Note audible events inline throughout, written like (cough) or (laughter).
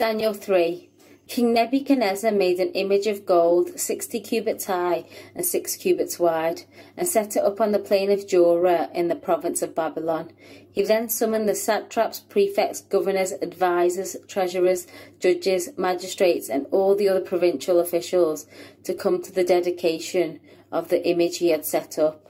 Daniel 3 King Nebuchadnezzar made an image of gold, sixty cubits high and six cubits wide, and set it up on the plain of Dura in the province of Babylon. He then summoned the satraps, prefects, governors, advisers, treasurers, judges, magistrates, and all the other provincial officials to come to the dedication of the image he had set up.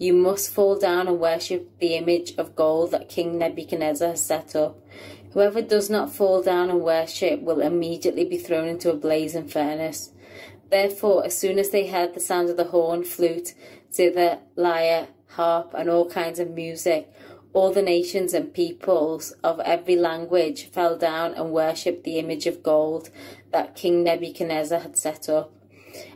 you must fall down and worship the image of gold that King Nebuchadnezzar has set up. Whoever does not fall down and worship will immediately be thrown into a blazing furnace. Therefore, as soon as they heard the sound of the horn, flute, zither, lyre, harp, and all kinds of music, all the nations and peoples of every language fell down and worshipped the image of gold that King Nebuchadnezzar had set up.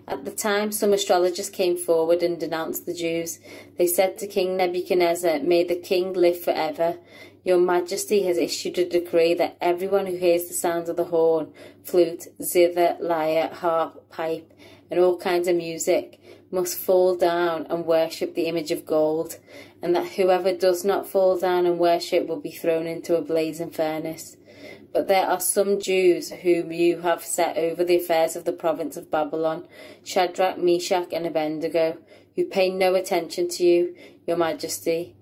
At the time, some astrologers came forward and denounced the Jews. They said to King Nebuchadnezzar, May the king live forever. Your Majesty has issued a decree that everyone who hears the sound of the horn, flute, zither, lyre, harp, pipe, and all kinds of music must fall down and worship the image of gold, and that whoever does not fall down and worship will be thrown into a blazing furnace. But there are some Jews whom you have set over the affairs of the province of Babylon, Shadrach, Meshach, and Abednego, who pay no attention to you, your majesty.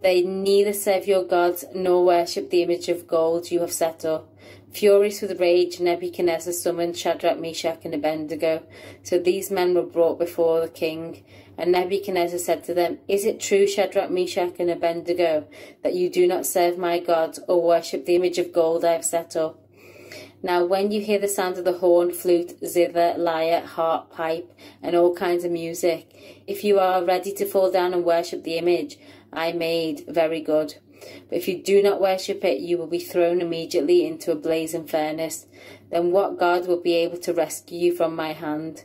They neither serve your gods nor worship the image of gold you have set up. Furious with rage, Nebuchadnezzar summoned Shadrach, Meshach, and Abednego. So these men were brought before the king. And Nebuchadnezzar said to them, Is it true, Shadrach, Meshach, and Abednego, that you do not serve my gods or worship the image of gold I have set up? Now, when you hear the sound of the horn, flute, zither, lyre, harp, pipe, and all kinds of music, if you are ready to fall down and worship the image I made, very good. But if you do not worship it, you will be thrown immediately into a blazing furnace. Then what God will be able to rescue you from my hand?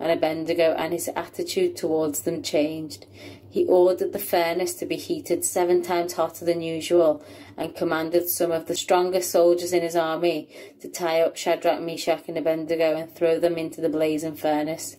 and Abednego, and his attitude towards them changed. He ordered the furnace to be heated seven times hotter than usual, and commanded some of the strongest soldiers in his army to tie up Shadrach, Meshach, and Abednego and throw them into the blazing furnace.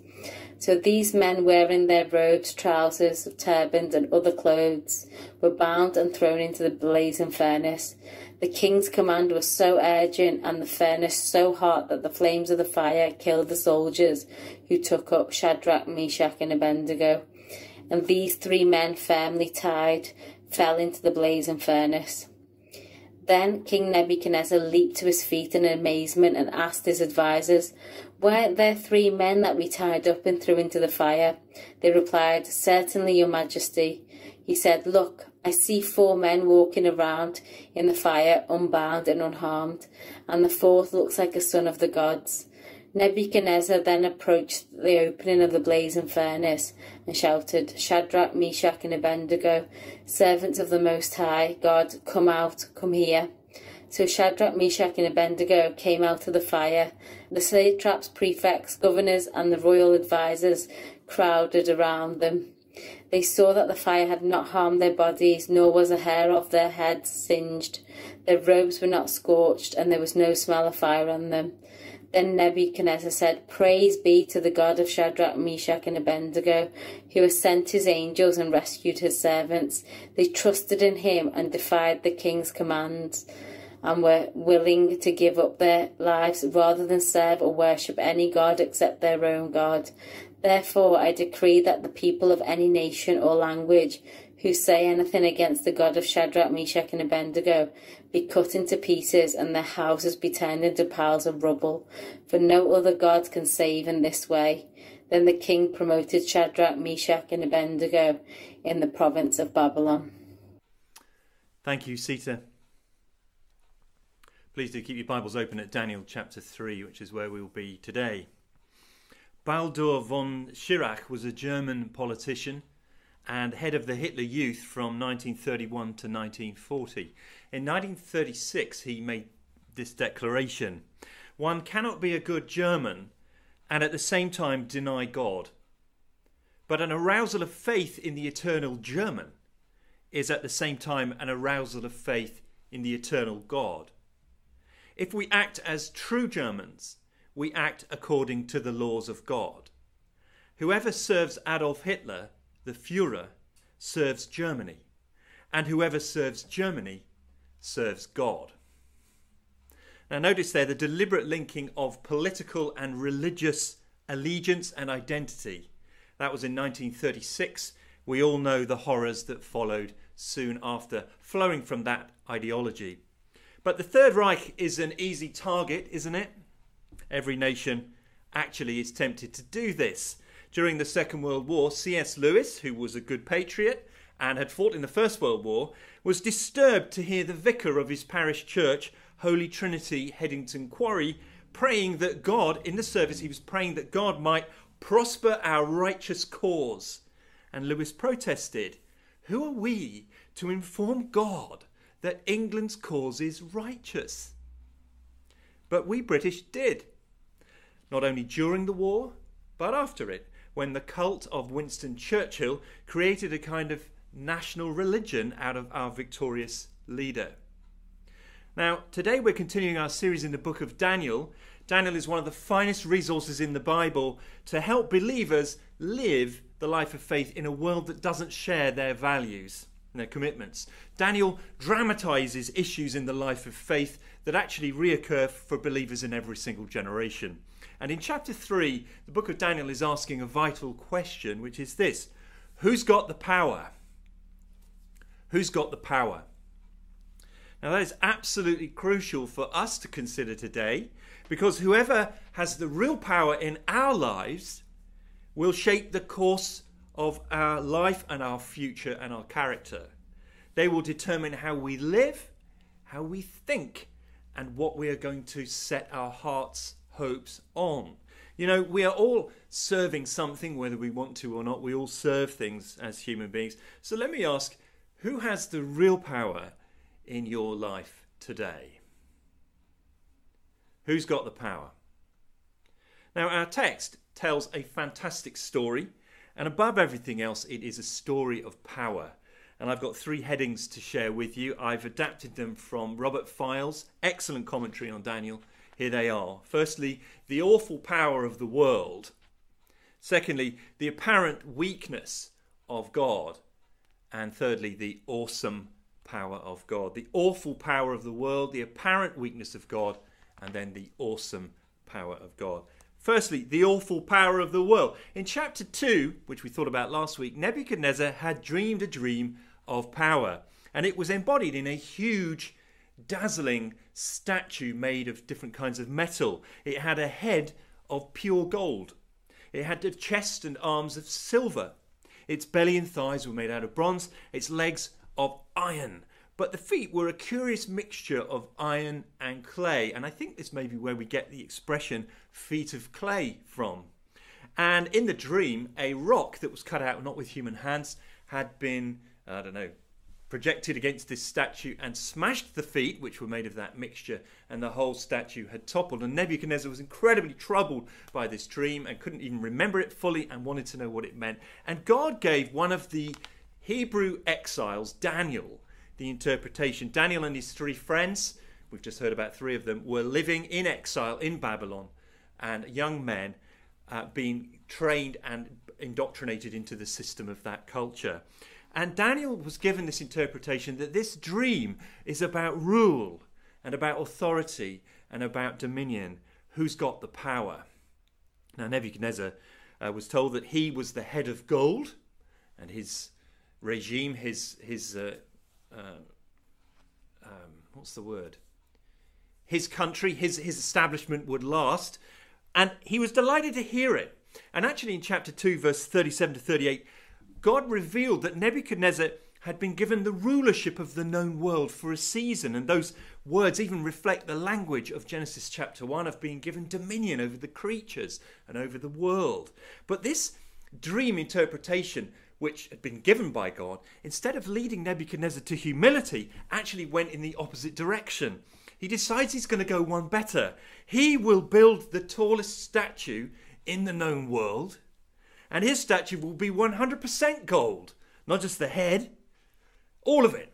So these men, wearing their robes, trousers, turbans, and other clothes, were bound and thrown into the blazing furnace. The king's command was so urgent and the furnace so hot that the flames of the fire killed the soldiers who took up Shadrach, Meshach, and Abednego. And these three men, firmly tied, fell into the blazing furnace. Then King Nebuchadnezzar leaped to his feet in amazement and asked his advisers, Weren't there three men that we tied up and threw into the fire? They replied, Certainly, your majesty. He said, Look, I see four men walking around in the fire, unbound and unharmed, and the fourth looks like a son of the gods. Nebuchadnezzar then approached the opening of the blazing furnace and shouted, Shadrach, Meshach, and Abednego, servants of the Most High God, come out, come here. So Shadrach, Meshach, and Abednego came out of the fire. The satraps, prefects, governors, and the royal advisers crowded around them. They saw that the fire had not harmed their bodies, nor was a hair of their heads singed. Their robes were not scorched, and there was no smell of fire on them. Then Nebuchadnezzar said, Praise be to the God of Shadrach, Meshach, and Abednego, who has sent his angels and rescued his servants. They trusted in him and defied the king's commands, and were willing to give up their lives rather than serve or worship any god except their own God. Therefore, I decree that the people of any nation or language who say anything against the God of Shadrach, Meshach, and Abednego be cut into pieces, and their houses be turned into piles of rubble. For no other God can save in this way. Then the king promoted Shadrach, Meshach, and Abednego in the province of Babylon. Thank you, Sita. Please do keep your Bibles open at Daniel chapter 3, which is where we will be today. Baldur von Schirach was a German politician and head of the Hitler Youth from 1931 to 1940. In 1936, he made this declaration One cannot be a good German and at the same time deny God. But an arousal of faith in the eternal German is at the same time an arousal of faith in the eternal God. If we act as true Germans, we act according to the laws of God. Whoever serves Adolf Hitler the Fuhrer serves Germany, and whoever serves Germany serves God. Now, notice there the deliberate linking of political and religious allegiance and identity. That was in 1936. We all know the horrors that followed soon after, flowing from that ideology. But the Third Reich is an easy target, isn't it? Every nation actually is tempted to do this. During the Second World War, C.S. Lewis, who was a good patriot and had fought in the First World War, was disturbed to hear the vicar of his parish church, Holy Trinity, Headington Quarry, praying that God, in the service, he was praying that God might prosper our righteous cause. And Lewis protested, Who are we to inform God that England's cause is righteous? But we British did, not only during the war, but after it when the cult of Winston Churchill created a kind of national religion out of our victorious leader. Now, today we're continuing our series in the book of Daniel. Daniel is one of the finest resources in the Bible to help believers live the life of faith in a world that doesn't share their values and their commitments. Daniel dramatizes issues in the life of faith that actually reoccur for believers in every single generation. And in chapter 3, the book of Daniel is asking a vital question, which is this Who's got the power? Who's got the power? Now, that is absolutely crucial for us to consider today because whoever has the real power in our lives will shape the course of our life and our future and our character. They will determine how we live, how we think, and what we are going to set our hearts hopes on. You know, we are all serving something, whether we want to or not. We all serve things as human beings. So let me ask who has the real power in your life today? Who's got the power? Now, our text tells a fantastic story, and above everything else, it is a story of power. And I've got three headings to share with you. I've adapted them from Robert Fyall's excellent commentary on Daniel here they are. Firstly, the awful power of the world. Secondly, the apparent weakness of God. And thirdly, the awesome power of God. The awful power of the world, the apparent weakness of God, and then the awesome power of God. Firstly, the awful power of the world. In chapter 2, which we thought about last week, Nebuchadnezzar had dreamed a dream of power, and it was embodied in a huge dazzling statue made of different kinds of metal. It had a head of pure gold. It had a chest and arms of silver. Its belly and thighs were made out of bronze, its legs of iron. But the feet were a curious mixture of iron and clay, and I think this may be where we get the expression feet of clay from. And in the dream, a rock that was cut out not with human hands had been, I don't know, projected against this statue and smashed the feet, which were made of that mixture, and the whole statue had toppled. And Nebuchadnezzar was incredibly troubled by this dream and couldn't even remember it fully and wanted to know what it meant. And God gave one of the Hebrew exiles, Daniel, the interpretation. Daniel and his three friends, we've just heard about three of them, were living in exile in Babylon, and young men uh, being trained and indoctrinated into the system of that culture. And Daniel was given this interpretation that this dream is about rule and about authority and about dominion. Who's got the power? Now, Nebuchadnezzar uh, was told that he was the head of gold and his regime, his his uh, uh, um, what's the word? His country, his his establishment would last, and he was delighted to hear it. And actually, in chapter two, verse thirty-seven to thirty-eight, God revealed that Nebuchadnezzar had been given the rulership of the known world for a season, and those words even reflect the language of Genesis chapter 1 of being given dominion over the creatures and over the world. But this dream interpretation, which had been given by God, instead of leading Nebuchadnezzar to humility, actually went in the opposite direction. He decides he's going to go one better. He will build the tallest statue in the known world, and his statue will be 100% gold, not just the head all of it,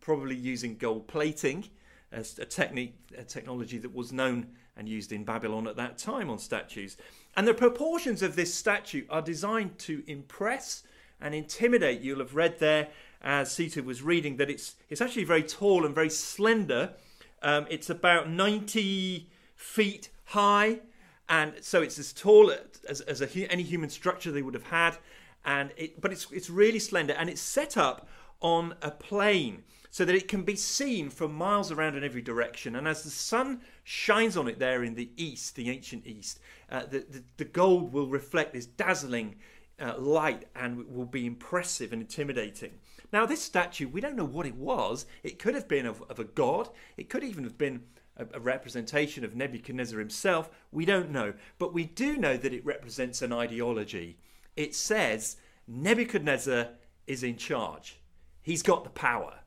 probably using gold plating as a technique, a technology that was known and used in Babylon at that time on statues. And the proportions of this statue are designed to impress and intimidate. You'll have read there, as Sita was reading, that it's it's actually very tall and very slender. Um, it's about 90 feet high, and so it's as tall as, as a, any human structure they would have had. And it, but it's it's really slender, and it's set up on a plain so that it can be seen from miles around in every direction. And as the sun shines on it there in the east, the ancient east, uh, the, the, the, gold will reflect this dazzling uh, light and will be impressive and intimidating. Now, this statue, we don't know what it was. It could have been of, of a god, it could even have been a, a representation of Nebuchadnezzar himself. We don't know. But we do know that it represents an ideology. It says Nebuchadnezzar is in charge. He's got the power.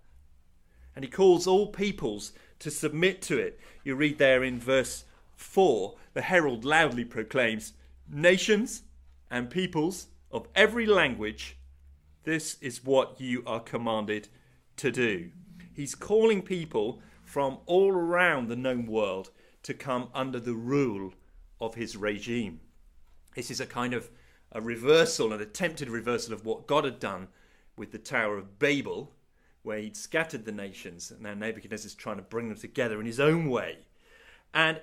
And he calls all peoples to submit to it. You read there in verse 4 the herald loudly proclaims, Nations and peoples of every language, this is what you are commanded to do. He's calling people from all around the known world to come under the rule of his regime. This is a kind of a reversal, an attempted reversal of what God had done with the Tower of Babel, where he'd scattered the nations, and now Nebuchadnezzar is trying to bring them together in his own way. And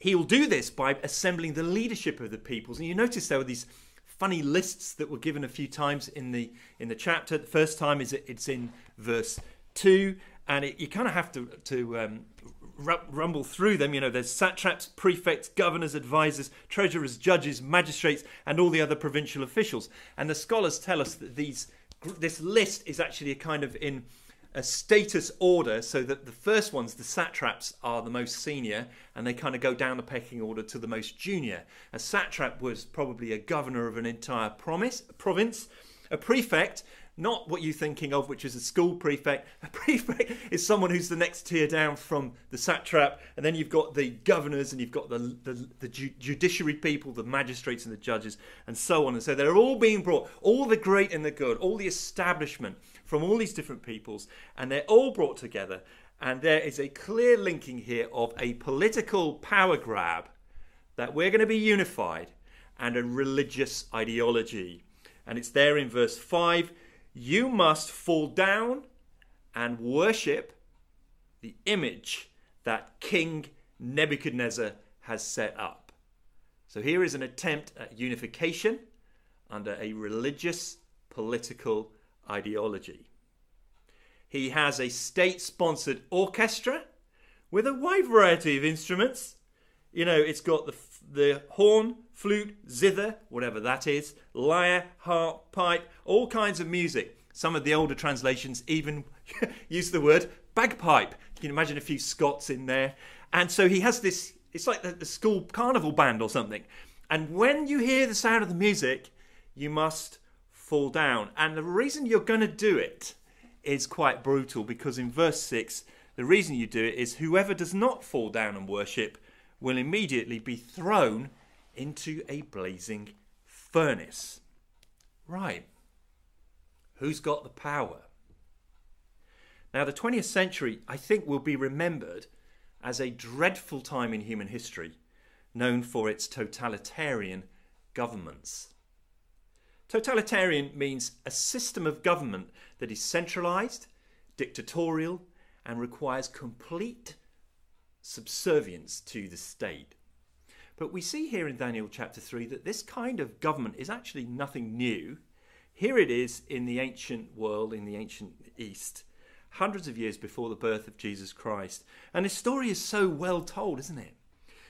he will do this by assembling the leadership of the peoples. And you notice there were these funny lists that were given a few times in the in the chapter. The first time is it's in verse two, and it, you kind of have to to um, rumble through them. You know, there's satraps, prefects, governors, advisors, treasurers, judges, magistrates, and all the other provincial officials. And the scholars tell us that these this list is actually a kind of in a status order so that the first ones, the satraps, are the most senior and they kind of go down the pecking order to the most junior. A satrap was probably a governor of an entire promise, province. A prefect not what you're thinking of, which is a school prefect. A (laughs) prefect is someone who's the next tier down from the satrap, and then you've got the governors, and you've got the, the, the judiciary people, the magistrates, and the judges, and so on. And so they're all being brought, all the great and the good, all the establishment from all these different peoples, and they're all brought together. And there is a clear linking here of a political power grab that we're going to be unified and a religious ideology. And it's there in verse 5 you must fall down and worship the image that King Nebuchadnezzar has set up. So here is an attempt at unification under a religious political ideology. He has a state sponsored orchestra with a wide variety of instruments. You know, it's got the, the horn, flute, zither, whatever that is, lyre, harp, pipe, all kinds of music. Some of the older translations even (laughs) use the word bagpipe. You can imagine a few Scots in there. And so he has this, it's like the, the school carnival band or something. And when you hear the sound of the music, you must fall down. And the reason you're going to do it is quite brutal because in verse 6, the reason you do it is whoever does not fall down and worship will immediately be thrown into a blazing furnace. Right. Who's got the power? Now, the 20th century, I think, will be remembered as a dreadful time in human history, known for its totalitarian governments. Totalitarian means a system of government that is centralized, dictatorial, and requires complete subservience to the state. But we see here in Daniel chapter 3 that this kind of government is actually nothing new. Here it is in the ancient world, in the ancient East, hundreds of years before the birth of Jesus Christ. And this story is so well told, isn't it?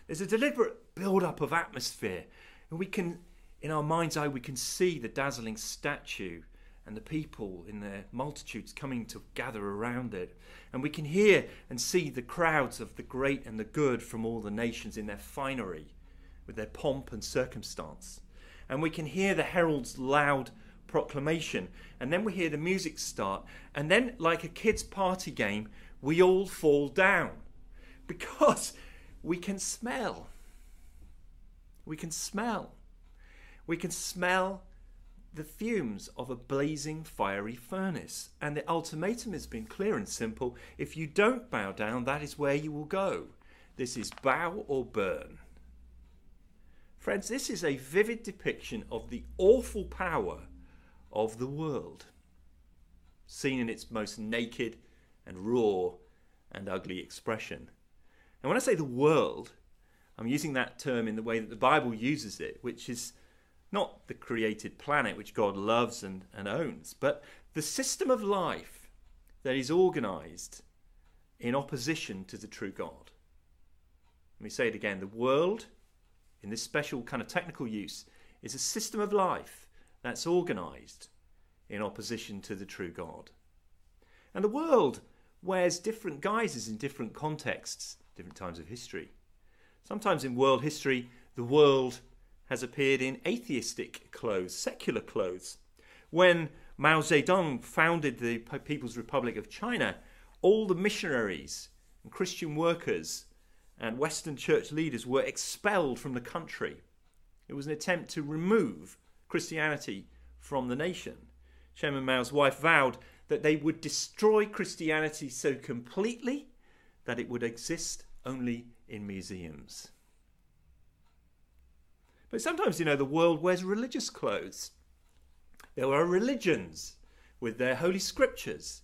There's a deliberate build up of atmosphere, and we can, in our mind's eye, we can see the dazzling statue and the people in their multitudes coming to gather around it. And we can hear and see the crowds of the great and the good from all the nations in their finery, with their pomp and circumstance. And we can hear the herald's loud proclamation. And then we hear the music start. And then, like a kid's party game, we all fall down because we can smell. We can smell. We can smell the fumes of a blazing fiery furnace. And the ultimatum has been clear and simple if you don't bow down, that is where you will go. This is bow or burn. Friends, this is a vivid depiction of the awful power of the world, seen in its most naked and raw and ugly expression. And when I say the world, I'm using that term in the way that the Bible uses it, which is not the created planet which God loves and, and owns, but the system of life that is organized in opposition to the true God. Let me say it again the world, in this special kind of technical use, is a system of life that's organized in opposition to the true God. And the world wears different guises in different contexts, different times of history. Sometimes in world history, the world has appeared in atheistic clothes, secular clothes. When Mao Zedong founded the People's Republic of China, all the missionaries and Christian workers and Western church leaders were expelled from the country. It was an attempt to remove Christianity from the nation. Chairman Mao's wife vowed that they would destroy Christianity so completely that it would exist only in museums. But sometimes, you know, the world wears religious clothes. There are religions with their holy scriptures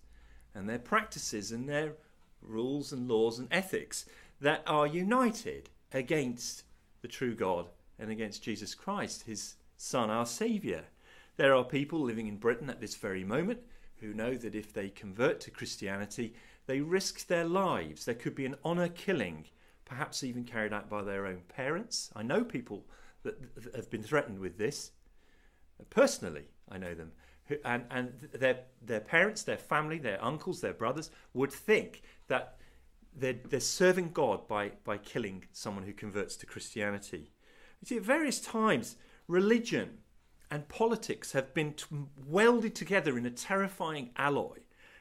and their practices and their rules and laws and ethics that are united against the true God and against Jesus Christ, his Son, our Saviour. There are people living in Britain at this very moment who know that if they convert to Christianity, they risk their lives. There could be an honour killing, perhaps even carried out by their own parents. I know people that have been threatened with this. Personally, I know them. And, and their, their parents, their family, their uncles, their brothers would think that they're, they're serving God by, by killing someone who converts to Christianity. You see, at various times, religion and politics have been t- welded together in a terrifying alloy,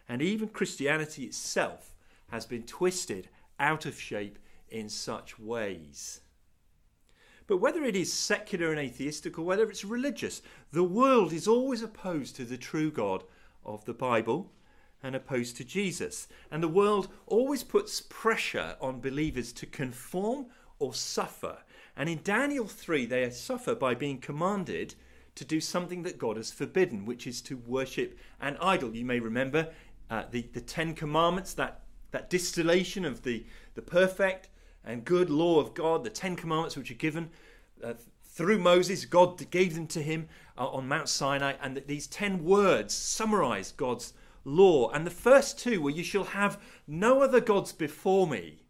and even Christianity itself has been twisted out of shape in such ways. But whether it is secular and atheistic or whether it's religious, the world is always opposed to the true God of the Bible and opposed to Jesus. And the world always puts pressure on believers to conform or suffer. And in Daniel 3, they suffer by being commanded to do something that God has forbidden, which is to worship an idol. You may remember uh, the, the Ten Commandments, that, that distillation of the, the perfect and good law of God, the Ten Commandments which are given uh, through Moses, God gave them to him uh, on Mount Sinai, and that these ten words summarize God's law. And the first two were, You shall have no other gods before me.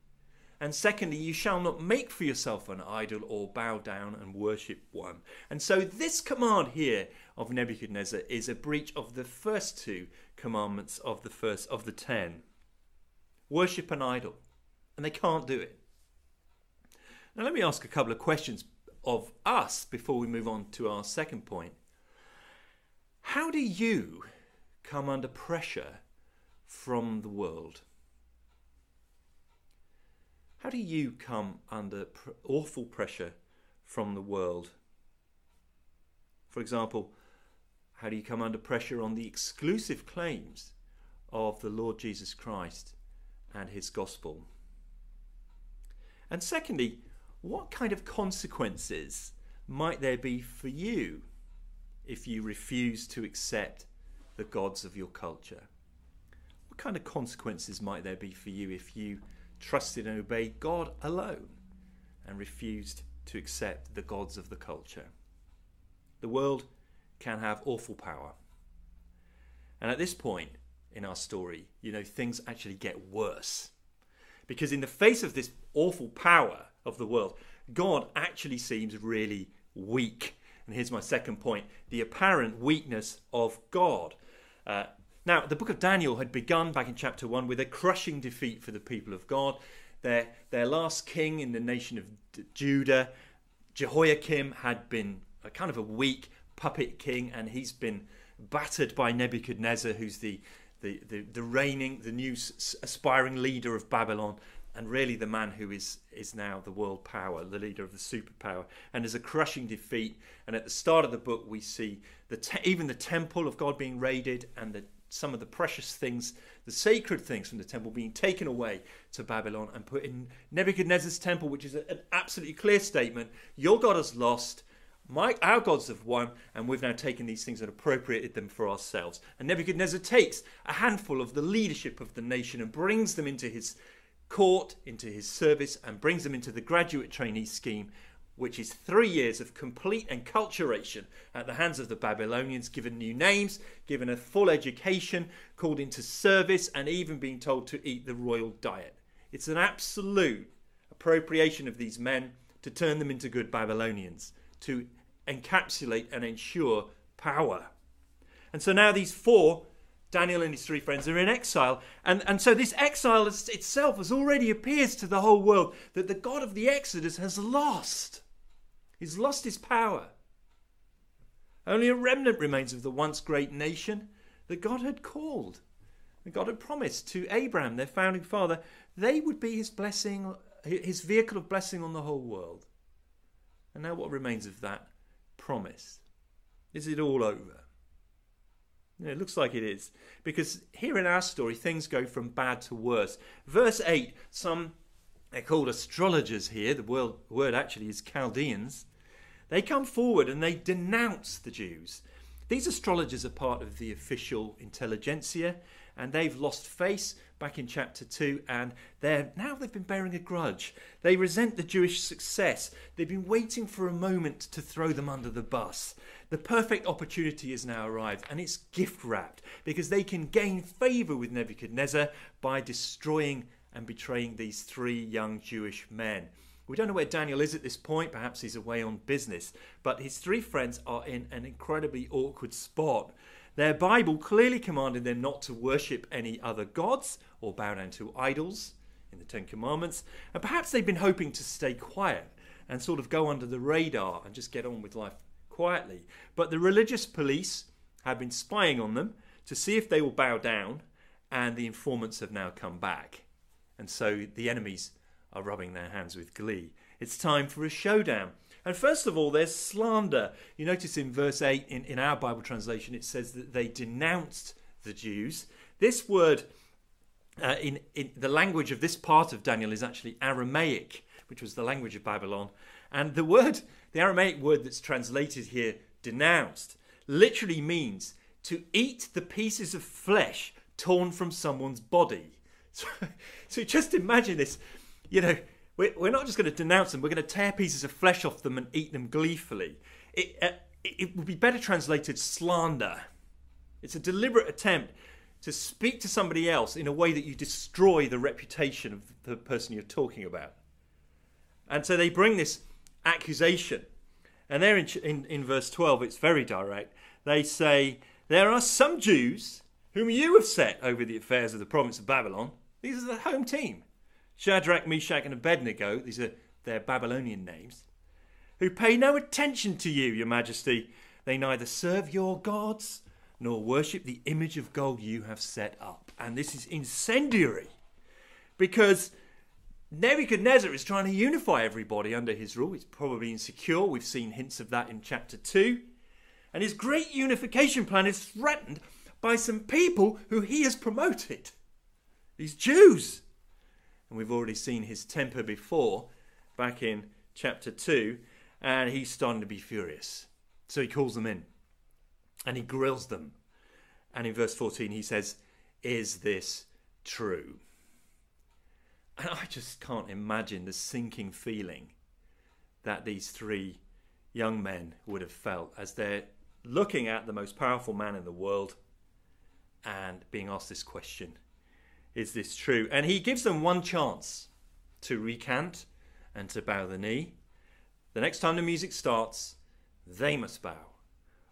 And secondly, you shall not make for yourself an idol or bow down and worship one. And so, this command here of Nebuchadnezzar is a breach of the first two commandments of the first of the ten worship an idol. And they can't do it. Now, let me ask a couple of questions of us before we move on to our second point. How do you come under pressure from the world? How do you come under pr- awful pressure from the world? For example, how do you come under pressure on the exclusive claims of the Lord Jesus Christ and his gospel? And secondly, what kind of consequences might there be for you if you refuse to accept the gods of your culture? What kind of consequences might there be for you if you trusted and obeyed God alone and refused to accept the gods of the culture? The world can have awful power. And at this point in our story, you know, things actually get worse. Because in the face of this awful power of the world, God actually seems really weak. And here's my second point the apparent weakness of God. Uh, now, the book of Daniel had begun back in chapter 1 with a crushing defeat for the people of God. Their, their last king in the nation of Judah, Jehoiakim, had been a kind of a weak puppet king, and he's been battered by Nebuchadnezzar, who's the, the, the, the reigning, the new aspiring leader of Babylon, and really the man who is, is now the world power, the leader of the superpower. And there's a crushing defeat. And at the start of the book, we see the te- even the temple of God being raided and the, some of the precious things, the sacred things from the temple being taken away to Babylon and put in Nebuchadnezzar's temple, which is a, an absolutely clear statement your God has lost. My, our gods have won, and we've now taken these things and appropriated them for ourselves. And Nebuchadnezzar takes a handful of the leadership of the nation and brings them into his court, into his service, and brings them into the graduate trainee scheme, which is three years of complete enculturation at the hands of the Babylonians, given new names, given a full education, called into service, and even being told to eat the royal diet. It's an absolute appropriation of these men to turn them into good Babylonians, to encapsulate and ensure power. And so now these four, Daniel and his three friends, are in exile. And, and so this exile itself has already appears to the whole world that the God of the Exodus has lost. He's lost his power. Only a remnant remains of the once great nation that God had called. And God had promised to Abraham, their founding father, they would be his blessing, his vehicle of blessing on the whole world. And now what remains of that promise? Is it all over? It looks like it is. Because here in our story, things go from bad to worse. Verse 8, some, they're called astrologers here, the word, word actually is Chaldeans. They come forward and they denounce the Jews. These astrologers are part of the official intelligentsia and they've lost face back in chapter 2 and they're now they've been bearing a grudge. They resent the jewish success. They've been waiting for a moment to throw them under the bus. The perfect opportunity has now arrived and it's gift wrapped because they can gain favor with nebuchadnezzar by destroying and betraying these three young jewish men. We don't know where Daniel is at this point. Perhaps he's away on business. But his three friends are in an incredibly awkward spot their Bible clearly commanded them not to worship any other gods or bow down to idols in the Ten Commandments, and perhaps they've been hoping to stay quiet and sort of go under the radar and just get on with life quietly. But the religious police have been spying on them to see if they will bow down, and the informants have now come back. And so the enemies are rubbing their hands with glee. It's time for a showdown. And first of all, there's slander. You notice in verse 8 in, in our Bible translation, it says that they denounced the Jews. This word uh, in, in the language of this part of Daniel is actually Aramaic, which was the language of Babylon. And the word, the Aramaic word that's translated here, denounced, literally means to eat the pieces of flesh torn from someone's body. (laughs) So, so just imagine this, you know, we're, not just going to denounce them, we're going to tear pieces of flesh off them and eat them gleefully. It, uh, it would be better translated slander. It's a deliberate attempt to speak to somebody else in a way that you destroy the reputation of the person you're talking about. And so they bring this accusation. And there in, in, in verse 12, it's very direct. They say, There are some Jews whom you have set over the affairs of the province of Babylon. These are the home team. Shadrach, Meshach, and Abednego, these are their Babylonian names, who pay no attention to you, your majesty. They neither serve your gods nor worship the image of gold you have set up. And this is incendiary because Nebuchadnezzar is trying to unify everybody under his rule. He's probably insecure. We've seen hints of that in chapter 2. And his great unification plan is threatened by some people who he has promoted. These Jews. And we've already seen his temper before, back in chapter 2, and he's starting to be furious. So he calls them in and he grills them. And in verse 14, he says, Is this true? And I just can't imagine the sinking feeling that these three young men would have felt as they're looking at the most powerful man in the world and being asked this question Is this true? And he gives them one chance to recant and to bow the knee. The next time the music starts, they must bow,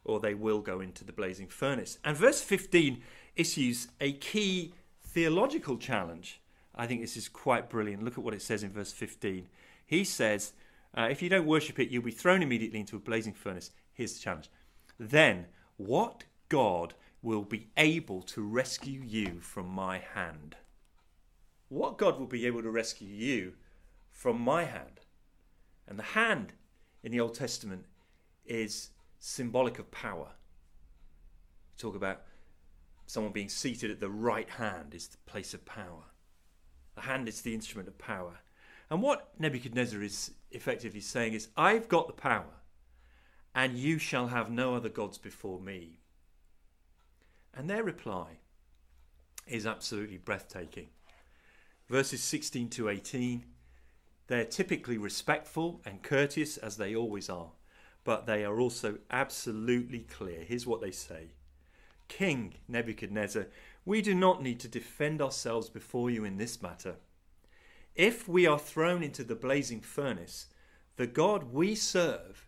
or they will go into the blazing furnace. And verse 15 issues a key theological challenge. I think this is quite brilliant. Look at what it says in verse 15. He says, uh, If you don't worship it, you'll be thrown immediately into a blazing furnace. Here's the challenge. Then, what God will be able to rescue you from my hand? What God will be able to rescue you from my hand? And the hand in the Old Testament is symbolic of power. We Talk about someone being seated at the right hand is the place of power. The hand is the instrument of power. And what Nebuchadnezzar is effectively saying is, I've got the power, and you shall have no other gods before me. And their reply is absolutely breathtaking. Verses 16 to 18, they're typically respectful and courteous, as they always are, but they are also absolutely clear. Here's what they say King Nebuchadnezzar, we do not need to defend ourselves before you in this matter. If we are thrown into the blazing furnace, the God we serve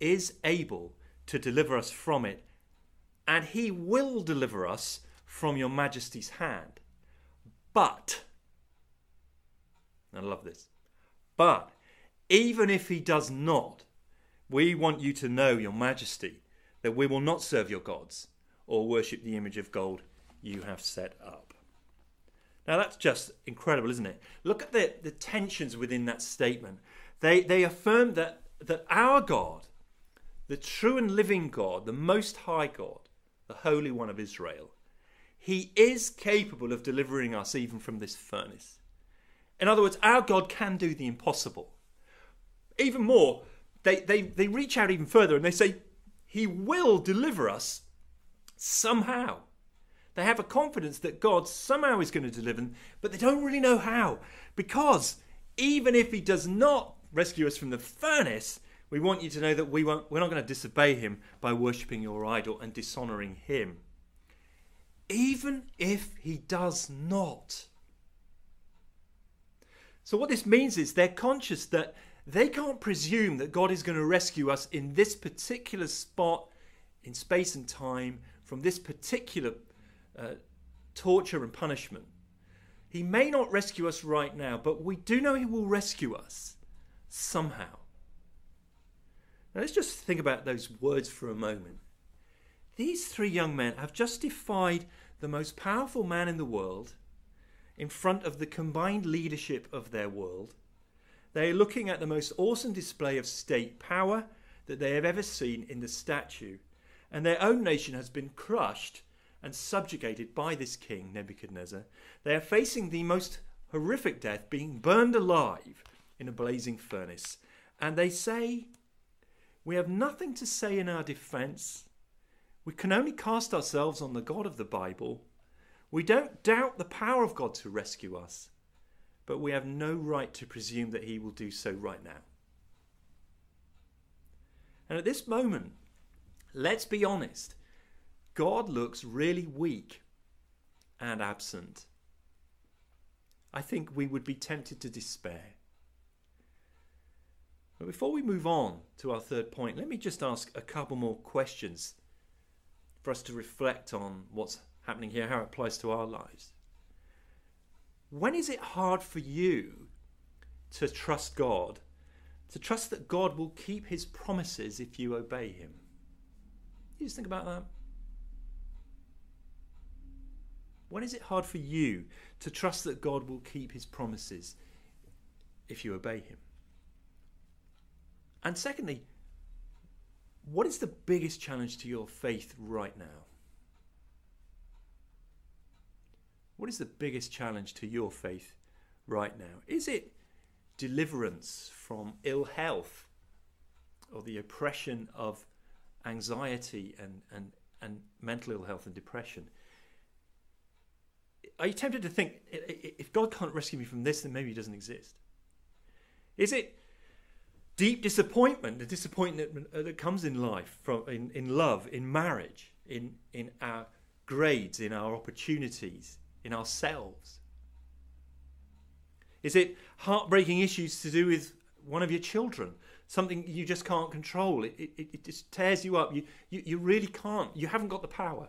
is able to deliver us from it, and he will deliver us from your majesty's hand. But, I love this, but even if he does not, we want you to know, your majesty, that we will not serve your gods or worship the image of gold you have set up. Now that's just incredible, isn't it? Look at the, the tensions within that statement. They, they affirm that, that our God, the true and living God, the Most High God, the Holy One of Israel, He is capable of delivering us even from this furnace. In other words, our God can do the impossible. Even more, they, they, they reach out even further and they say, He will deliver us somehow. They have a confidence that God somehow is going to deliver them, but they don't really know how. Because even if He does not rescue us from the furnace, we want you to know that we won't, we're not going to disobey Him by worshipping your idol and dishonoring Him. Even if He does not. So, what this means is they're conscious that they can't presume that God is going to rescue us in this particular spot in space and time from this particular uh, torture and punishment. He may not rescue us right now, but we do know He will rescue us somehow. Now let's just think about those words for a moment. These three young men have just defied the most powerful man in the world in front of the combined leadership of their world. They are looking at the most awesome display of state power that they have ever seen in the statue, and their own nation has been crushed and subjugated by this king, Nebuchadnezzar. They are facing the most horrific death, being burned alive in a blazing furnace. And they say, We have nothing to say in our defense. We can only cast ourselves on the God of the Bible. We don't doubt the power of God to rescue us, but we have no right to presume that He will do so right now. And at this moment, let's be honest, God looks really weak and absent. I think we would be tempted to despair. But before we move on to our third point, let me just ask a couple more questions for us to reflect on what's happening here, how it applies to our lives. When is it hard for you to trust God, to trust that God will keep his promises if you obey him? You just think about that. When is it hard for you to trust that God will keep his promises if you obey him? And secondly, what is the biggest challenge to your faith right now? What is the biggest challenge to your faith right now? Is it deliverance from ill health or the oppression of anxiety and, and, and mental ill health and depression? are you tempted to think if God can't rescue me from this, then maybe He doesn't exist? Is it deep disappointment, the disappointment that comes in life, from in, in love, in marriage, in in our grades in our opportunities, in ourselves? Is it heartbreaking issues to do with one of your children? Something you just can't control. It, it, it just tears you up. You, you, you really can't. You haven't got the power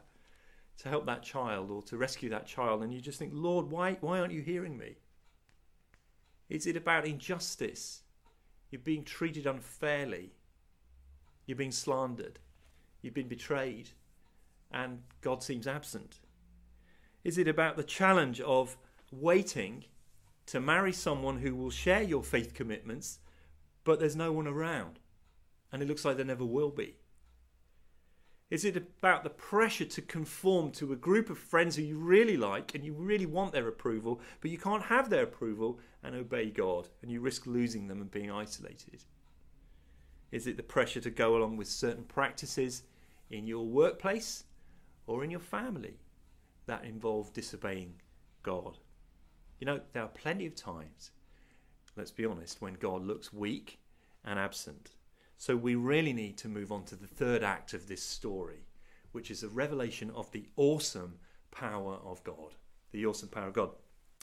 to help that child or to rescue that child. And you just think, Lord, why, why aren't you hearing me? Is it about injustice? You're being treated unfairly. You're being slandered. You've been betrayed. And God seems absent. Is it about the challenge of waiting to marry someone who will share your faith commitments, but there's no one around? And it looks like there never will be. Is it about the pressure to conform to a group of friends who you really like and you really want their approval, but you can't have their approval and obey God, and you risk losing them and being isolated? Is it the pressure to go along with certain practices in your workplace or in your family that involve disobeying God? You know, there are plenty of times, let's be honest, when God looks weak and absent so we really need to move on to the third act of this story, which is a revelation of the awesome power of God. The awesome power of God.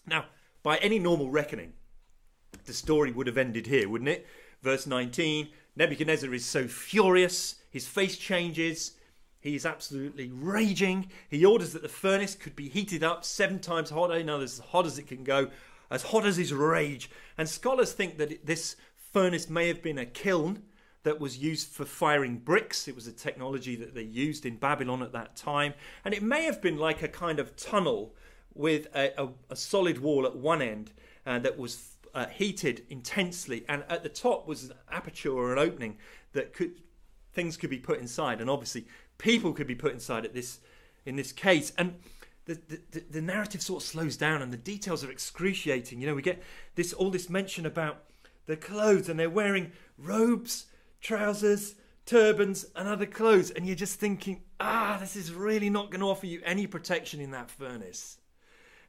Now, by any normal reckoning, the story would have ended here, wouldn't it? Verse 19 Nebuchadnezzar is so furious, his face changes, he is absolutely raging. He orders that the furnace could be heated up seven times hotter, in other as hot as it can go, as hot as his rage. And scholars think that this furnace may have been a kiln that was used for firing bricks. It was a technology that they used in Babylon at that time. And it may have been like a kind of tunnel with a, a, a solid wall at one end uh, that was uh, heated intensely. And at the top was an aperture or an opening that could things could be put inside. And obviously, people could be put inside at this in this case. And the, the, the narrative sort of slows down and the details are excruciating. You know, we get this all this mention about their clothes and they're wearing robes trousers, turbans, and other clothes, and you're just thinking, ah, this is really not going to offer you any protection in that furnace.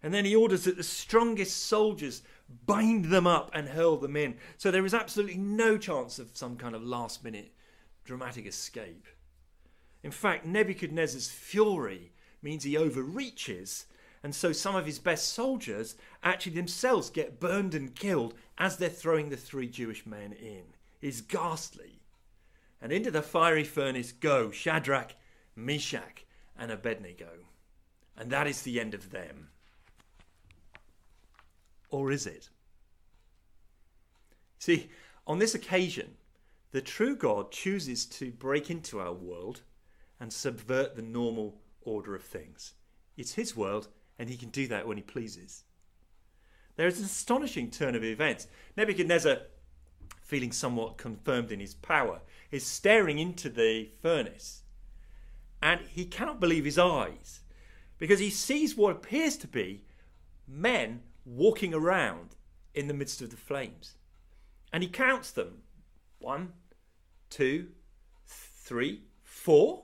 And then he orders that the strongest soldiers bind them up and hurl them in. So there is absolutely no chance of some kind of last minute dramatic escape. In fact, Nebuchadnezzar's fury means he overreaches, and so some of his best soldiers actually themselves get burned and killed as they're throwing the three Jewish men in. It's ghastly and into the fiery furnace go Shadrach, Meshach, and Abednego. And that is the end of them. Or is it? See, on this occasion, the true God chooses to break into our world and subvert the normal order of things. It's his world, and he can do that when he pleases. There is an astonishing turn of events. Nebuchadnezzar, feeling somewhat confirmed in his power, is staring into the furnace and he cannot believe his eyes because he sees what appears to be men walking around in the midst of the flames. And he counts them one, two, three, four.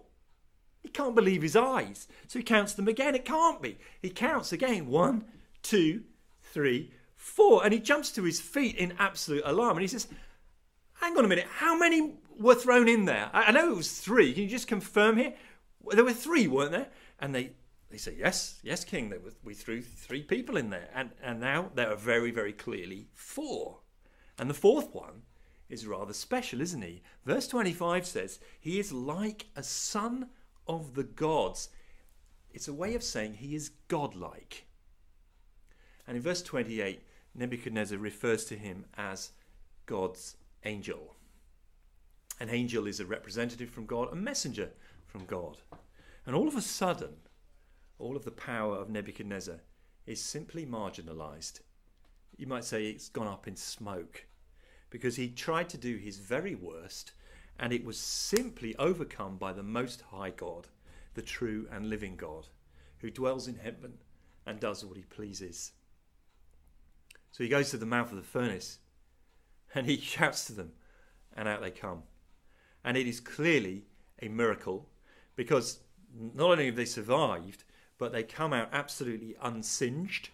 He can't believe his eyes. So he counts them again. It can't be. He counts again one, two, three, four. And he jumps to his feet in absolute alarm and he says, Hang on a minute, how many were thrown in there. I, know it was three. Can you just confirm here? There were three, weren't there? And they they say yes, yes, King. There we threw three people in there, and and now there are very very clearly four. And the fourth one is rather special, isn't he? Verse twenty five says he is like a son of the gods. It's a way of saying he is godlike. And in verse 28, Nebuchadnezzar refers to him as God's angel. An angel is a representative from God, a messenger from God. And all of a sudden, all of the power of Nebuchadnezzar is simply marginalized. You might say it's gone up in smoke because he tried to do his very worst and it was simply overcome by the Most High God, the true and living God, who dwells in heaven and does what he pleases. So he goes to the mouth of the furnace and he shouts to them, and out they come. And it is clearly a miracle because not only have they survived, but they come out absolutely unsinged.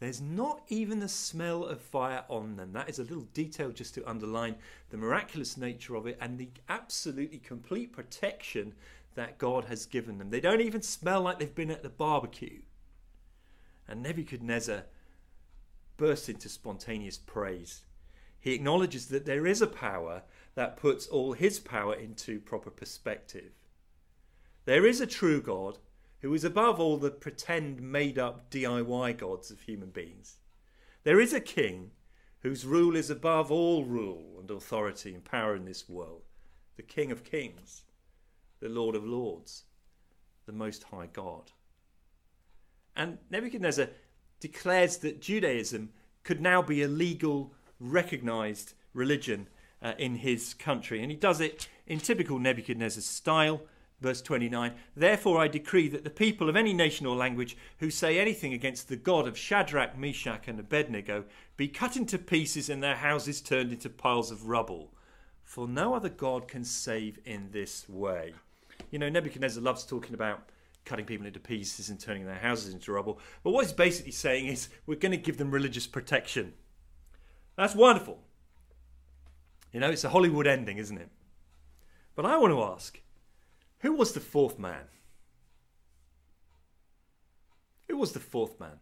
There's not even the smell of fire on them. That is a little detail just to underline the miraculous nature of it and the absolutely complete protection that God has given them. They don't even smell like they've been at the barbecue. And Nebuchadnezzar bursts into spontaneous praise. He acknowledges that there is a power that puts all his power into proper perspective. There is a true God who is above all the pretend made up DIY gods of human beings. There is a king whose rule is above all rule and authority and power in this world, the King of kings, the Lord of lords, the Most High God. And Nebuchadnezzar declares that Judaism could now be a legal, recognized religion uh, in his country. And he does it in typical Nebuchadnezzar style. Verse 29 Therefore I decree that the people of any nation or language who say anything against the God of Shadrach, Meshach, and Abednego be cut into pieces and their houses turned into piles of rubble. For no other God can save in this way. You know, Nebuchadnezzar loves talking about cutting people into pieces and turning their houses into rubble. But what he's basically saying is we're going to give them religious protection. That's wonderful. You know, it's a Hollywood ending, isn't it? But I want to ask who was the fourth man? Who was the fourth man?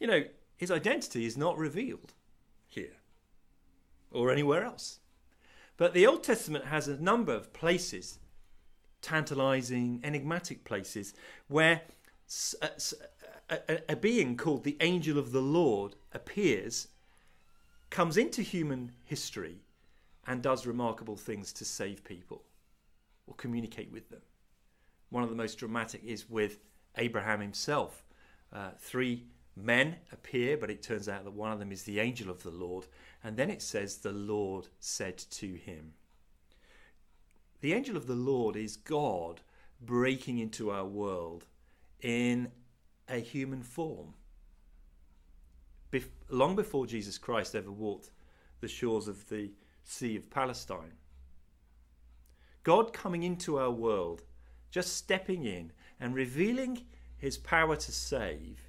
You know, his identity is not revealed here or anywhere else. But the Old Testament has a number of places, tantalizing, enigmatic places, where uh, a, a, being called the angel of the Lord appears, comes into human history, and does remarkable things to save people or communicate with them. One of the most dramatic is with Abraham himself. Uh, three men appear, but it turns out that one of them is the angel of the Lord. And then it says, The Lord said to him. The angel of the Lord is God breaking into our world in a human form. Bef- long before Jesus Christ ever walked the shores of the Sea of Palestine. God coming into our world, just stepping in and revealing his power to save,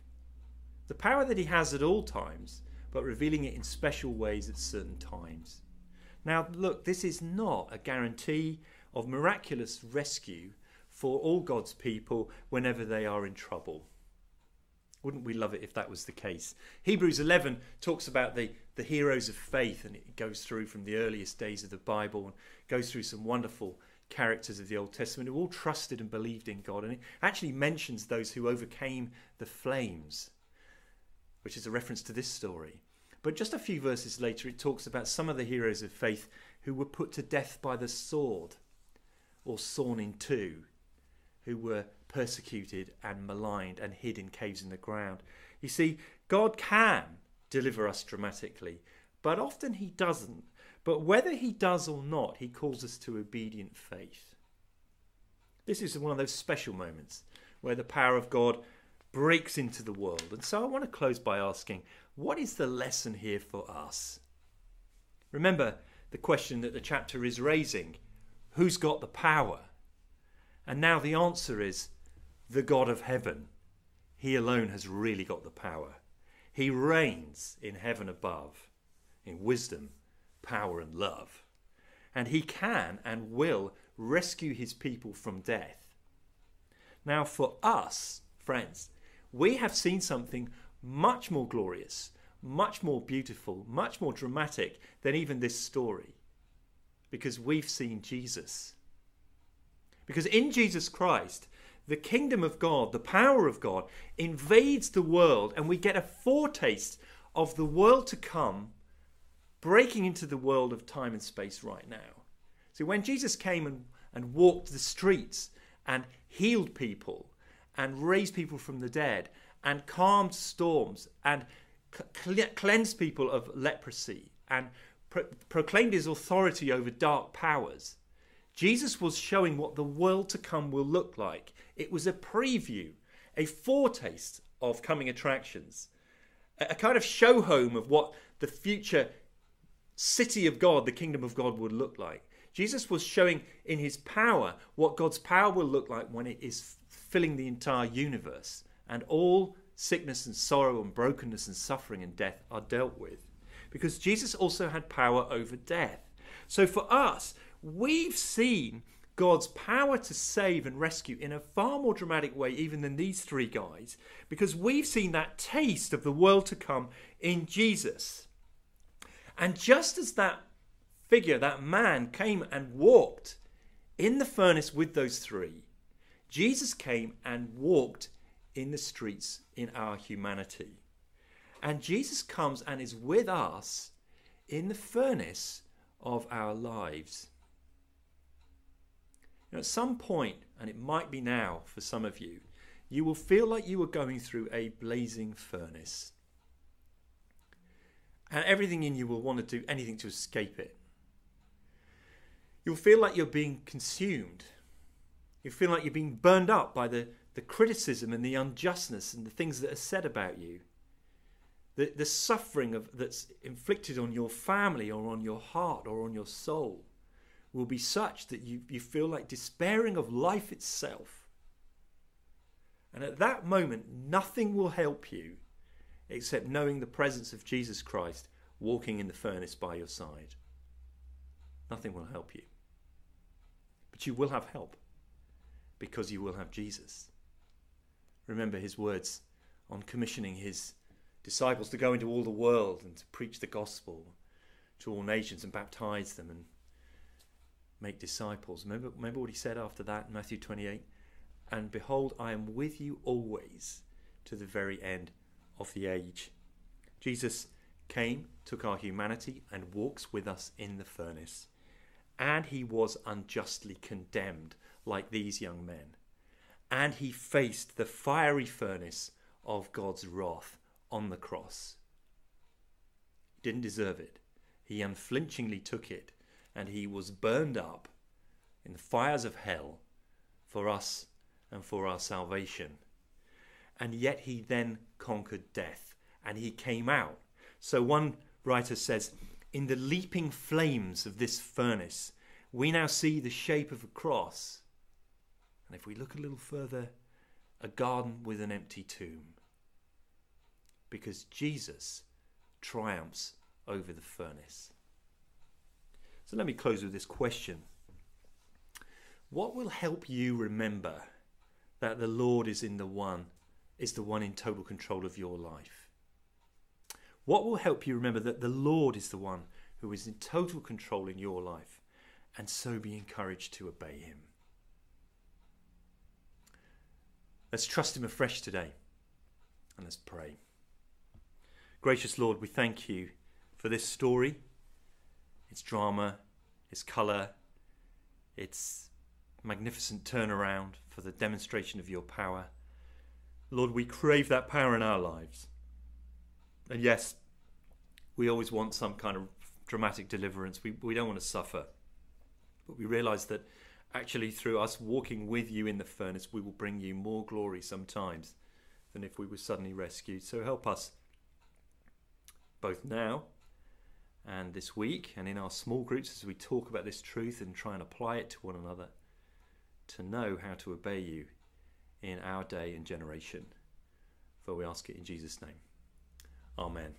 the power that he has at all times, but revealing it in special ways at certain times. Now, look, this is not a guarantee of miraculous rescue for all God's people whenever they are in trouble. Wouldn't we love it if that was the case? Hebrews 11 talks about the, the heroes of faith, and it goes through from the earliest days of the Bible and goes through some wonderful characters of the Old Testament who all trusted and believed in God. And it actually mentions those who overcame the flames, which is a reference to this story. But just a few verses later, it talks about some of the heroes of faith who were put to death by the sword or sawn in two, who were persecuted and maligned and hid in caves in the ground. You see, God can deliver us dramatically, but often He doesn't. But whether He does or not, He calls us to obedient faith. This is one of those special moments where the power of God breaks into the world. And so I want to close by asking what is the lesson here for us? Remember the question that the chapter is raising who's got the power? And now the answer is the God of heaven. He alone has really got the power. He reigns in heaven above in wisdom, power, and love. And he can and will rescue his people from death. Now, for us, friends, we have seen something much more glorious, much more beautiful, much more dramatic than even this story. Because we've seen Jesus. Because in Jesus Christ, the kingdom of God, the power of God, invades the world, and we get a foretaste of the world to come breaking into the world of time and space right now. See, when Jesus came and, and walked the streets and healed people and raised people from the dead and calmed storms and cl- cleansed people of leprosy and pro- proclaimed his authority over dark powers, Jesus was showing what the world to come will look like. It was a preview, a foretaste of coming attractions, a kind of show home of what the future city of God, the kingdom of God, would look like. Jesus was showing in his power what God's power will look like when it is filling the entire universe and all sickness and sorrow and brokenness and suffering and death are dealt with. Because Jesus also had power over death. So for us, we've seen God's power to save and rescue in a far more dramatic way, even than these three guys, because we've seen that taste of the world to come in Jesus. And just as that figure, that man, came and walked in the furnace with those three, Jesus came and walked in the streets in our humanity. And Jesus comes and is with us in the furnace of our lives. You know, at some point, and it might be now for some of you, you will feel like you are going through a blazing furnace. And everything in you will want to do anything to escape it. You'll feel like you're being consumed. You feel like you're being burned up by the, the criticism and the unjustness and the things that are said about you. The, the suffering of, that's inflicted on your family or on your heart or on your soul will be such that you, you feel like despairing of life itself. And at that moment, nothing will help you except knowing the presence of Jesus Christ walking in the furnace by your side. Nothing will help you. But you will have help because you will have Jesus. Remember his words on commissioning his disciples to go into all the world and to preach the gospel to all nations and baptize them and make disciples. Remember, remember what he said after that in Matthew 28? And behold, I am with you always to the very end of the age. Jesus came, took our humanity, and walks with us in the furnace. And he was unjustly condemned, like these young men. And he faced the fiery furnace of God's wrath on the cross. He didn't deserve it. He unflinchingly took it and he was burned up in the fires of hell for us and for our salvation. And yet he then conquered death and he came out. So one writer says, In the leaping flames of this furnace, we now see the shape of a cross. And if we look a little further, a garden with an empty tomb. Because Jesus triumphs over the furnace. So let me close with this question What will help you remember that the Lord is in the one is the one in total control of your life? What will help you remember that the Lord is the one who is in total control in your life and so be encouraged to obey him? Let's trust him afresh today and let's pray. Gracious Lord, we thank you for this story its drama, its colour, its magnificent turnaround for the demonstration of your power. Lord, we crave that power in our lives. And yes, we always want some kind of dramatic deliverance. We, we don't want to suffer. But we realize that actually, through us walking with you in the furnace, we will bring you more glory sometimes than if we were suddenly rescued. So help us both now and this week and in our small groups as we talk about this truth and try and apply it to one another to know how to obey you in our day and generation. For we ask it in Jesus' name. Amen.